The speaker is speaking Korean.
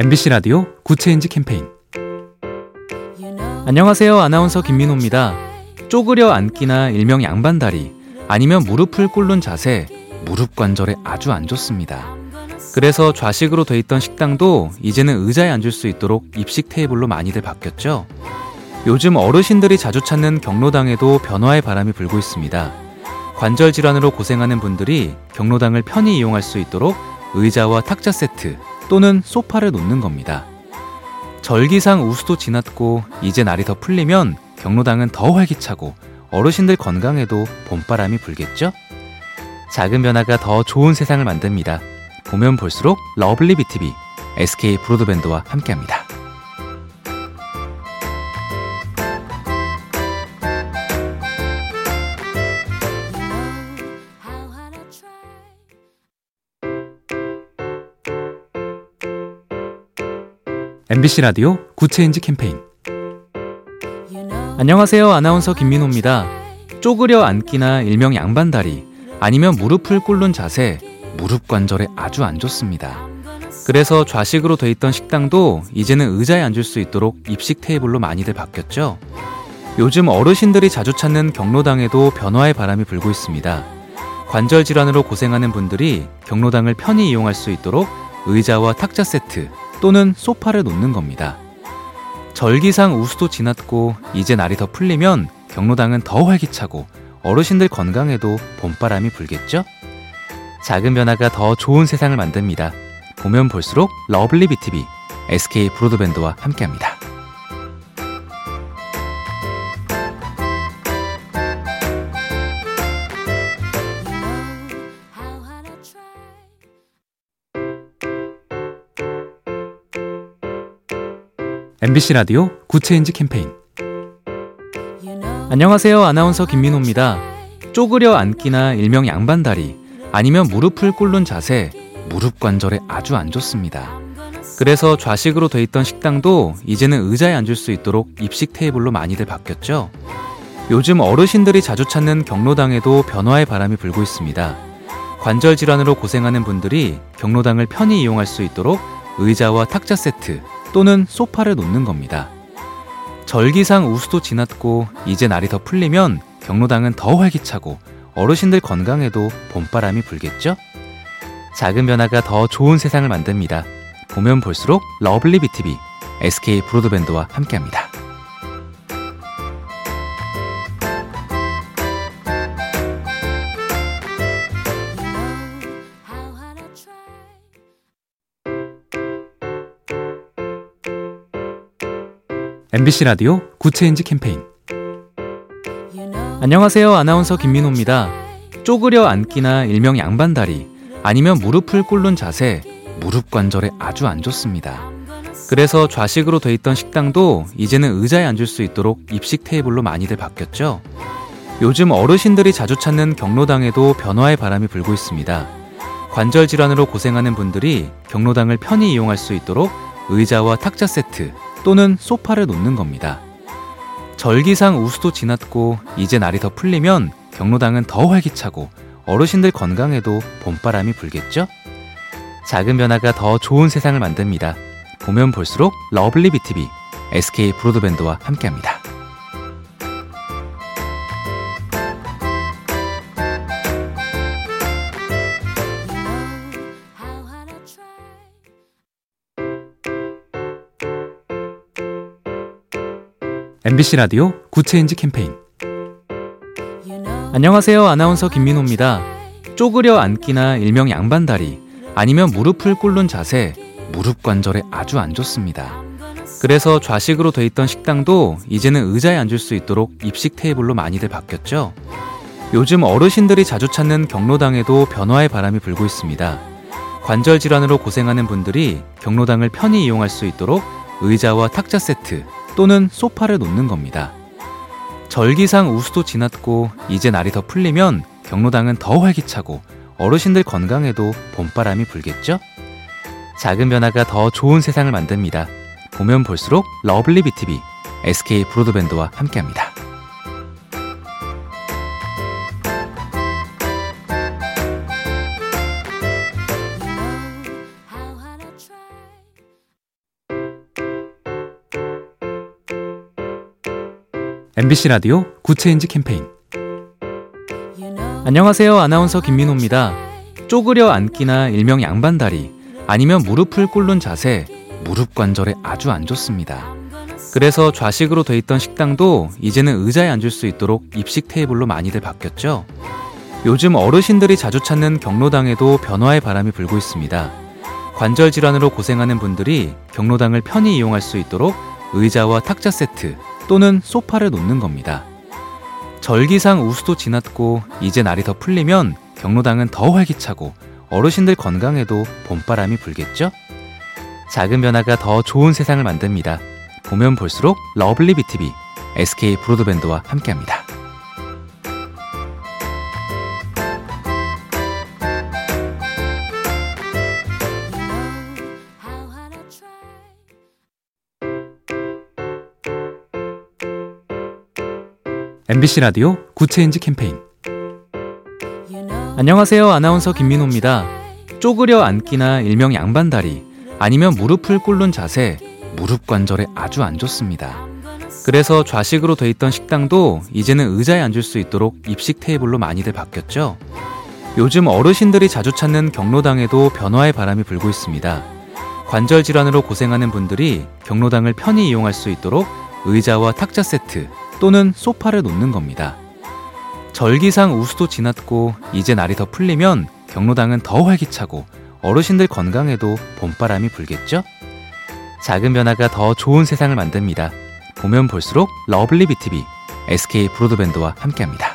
MBC 라디오 Good Change 캠페인 안녕하세요. 아나운서 김민호입니다. 쪼그려 앉기나 일명 양반다리 아니면 무릎을 꿇는 자세 무릎 관절에 아주 안 좋습니다. 그래서 좌식으로 돼 있던 식당도 이제는 의자에 앉을 수 있도록 입식 테이블로 많이들 바뀌었죠. 요즘 어르신들이 자주 찾는 경로당에도 변화의 바람이 불고 있습니다. 관절 질환으로 고생하는 분들이 경로당을 편히 이용할 수 있도록 의자와 탁자 세트 또는 소파를 놓는 겁니다. 절기상 우수도 지났고 이제 날이 더 풀리면 경로당은 더 활기차고 어르신들 건강에도 봄바람이 불겠죠? 작은 변화가 더 좋은 세상을 만듭니다. 보면 볼수록 lovely B tv SK 브로드밴드와 함께합니다. MBC 라디오 Good Change 캠페인 안녕하세요. 아나운서 김민호입니다. 쪼그려 앉기나 일명 양반다리 아니면 무릎을 꿇는 자세 무릎 관절에 아주 안 좋습니다. 그래서 좌식으로 돼 있던 식당도 이제는 의자에 앉을 수 있도록 입식 테이블로 많이들 바뀌었죠. 요즘 어르신들이 자주 찾는 경로당에도 변화의 바람이 불고 있습니다. 관절 질환으로 고생하는 분들이 경로당을 편히 이용할 수 있도록 의자와 탁자 세트 또는 소파를 놓는 겁니다. 절기상 우수도 지났고 이제 날이 더 풀리면 경로당은 더 활기차고 어르신들 건강에도 봄바람이 불겠죠? 작은 변화가 더 좋은 세상을 만듭니다. 보면 볼수록 lovely B tv SK 브로드밴드와 함께합니다. MBC 라디오 Good Change 캠페인 안녕하세요. 아나운서 김민호입니다. 쪼그려 앉기나 일명 양반다리 아니면 무릎을 꿇는 자세 무릎 관절에 아주 안 좋습니다. 그래서 좌식으로 돼 있던 식당도 이제는 의자에 앉을 수 있도록 입식 테이블로 많이들 바뀌었죠. 요즘 어르신들이 자주 찾는 경로당에도 변화의 바람이 불고 있습니다. 관절 질환으로 고생하는 분들이 경로당을 편히 이용할 수 있도록 의자와 탁자 세트 또는 소파를 놓는 겁니다. 절기상 우수도 지났고 이제 날이 더 풀리면 경로당은 더 활기차고 어르신들 건강에도 봄바람이 불겠죠? 작은 변화가 더 좋은 세상을 만듭니다. 보면 볼수록 lovely B tv SK 브로드밴드와 함께합니다. MBC 라디오 Good Change 캠페인 안녕하세요. 아나운서 김민호입니다. 쪼그려 앉기나 일명 양반다리 아니면 무릎을 꿇는 자세 무릎 관절에 아주 안 좋습니다. 그래서 좌식으로 돼 있던 식당도 이제는 의자에 앉을 수 있도록 입식 테이블로 많이들 바뀌었죠. 요즘 어르신들이 자주 찾는 경로당에도 변화의 바람이 불고 있습니다. 관절 질환으로 고생하는 분들이 경로당을 편히 이용할 수 있도록 의자와 탁자 세트 또는 소파를 놓는 겁니다. 절기상 우수도 지났고 이제 날이 더 풀리면 경로당은 더 활기차고 어르신들 건강에도 봄바람이 불겠죠? 작은 변화가 더 좋은 세상을 만듭니다. 보면 볼수록 lovely B tv SK 브로드밴드와 함께합니다. MBC 라디오 Good Change 캠페인 안녕하세요. 아나운서 김민호입니다. 쪼그려 앉기나 일명 양반다리 아니면 무릎을 꿇는 자세 무릎 관절에 아주 안 좋습니다. 그래서 좌식으로 돼 있던 식당도 이제는 의자에 앉을 수 있도록 입식 테이블로 많이들 바뀌었죠. 요즘 어르신들이 자주 찾는 경로당에도 변화의 바람이 불고 있습니다. 관절 질환으로 고생하는 분들이 경로당을 편히 이용할 수 있도록 의자와 탁자 세트 또는 소파를 놓는 겁니다. 절기상 우수도 지났고 이제 날이 더 풀리면 경로당은 더 활기차고 어르신들 건강에도 봄바람이 불겠죠? 작은 변화가 더 좋은 세상을 만듭니다. 보면 볼수록 lovely B tv SK 브로드밴드와 함께합니다. MBC 라디오 Good Change 캠페인 안녕하세요. 아나운서 김민호입니다. 쪼그려 앉기나 일명 양반다리 아니면 무릎을 꿇는 자세 무릎 관절에 아주 안 좋습니다. 그래서 좌식으로 돼 있던 식당도 이제는 의자에 앉을 수 있도록 입식 테이블로 많이들 바뀌었죠. 요즘 어르신들이 자주 찾는 경로당에도 변화의 바람이 불고 있습니다. 관절 질환으로 고생하는 분들이 경로당을 편히 이용할 수 있도록 의자와 탁자 세트 또는 소파를 놓는 겁니다. 절기상 우수도 지났고 이제 날이 더 풀리면 경로당은 더 활기차고 어르신들 건강에도 봄바람이 불겠죠? 작은 변화가 더 좋은 세상을 만듭니다. 보면 볼수록 lovely B tv SK 브로드밴드와 함께합니다. MBC 라디오 Good Change 캠페인 안녕하세요. 아나운서 김민호입니다. 쪼그려 앉기나 일명 양반다리 아니면 무릎을 꿇는 자세 무릎 관절에 아주 안 좋습니다. 그래서 좌식으로 돼 있던 식당도 이제는 의자에 앉을 수 있도록 입식 테이블로 많이들 바뀌었죠. 요즘 어르신들이 자주 찾는 경로당에도 변화의 바람이 불고 있습니다. 관절 질환으로 고생하는 분들이 경로당을 편히 이용할 수 있도록 의자와 탁자 세트 또는 소파를 놓는 겁니다. 절기상 우수도 지났고 이제 날이 더 풀리면 경로당은 더 활기차고 어르신들 건강에도 봄바람이 불겠죠? 작은 변화가 더 좋은 세상을 만듭니다. 보면 볼수록 러블리 비티비 SK 브로드밴드와 함께합니다.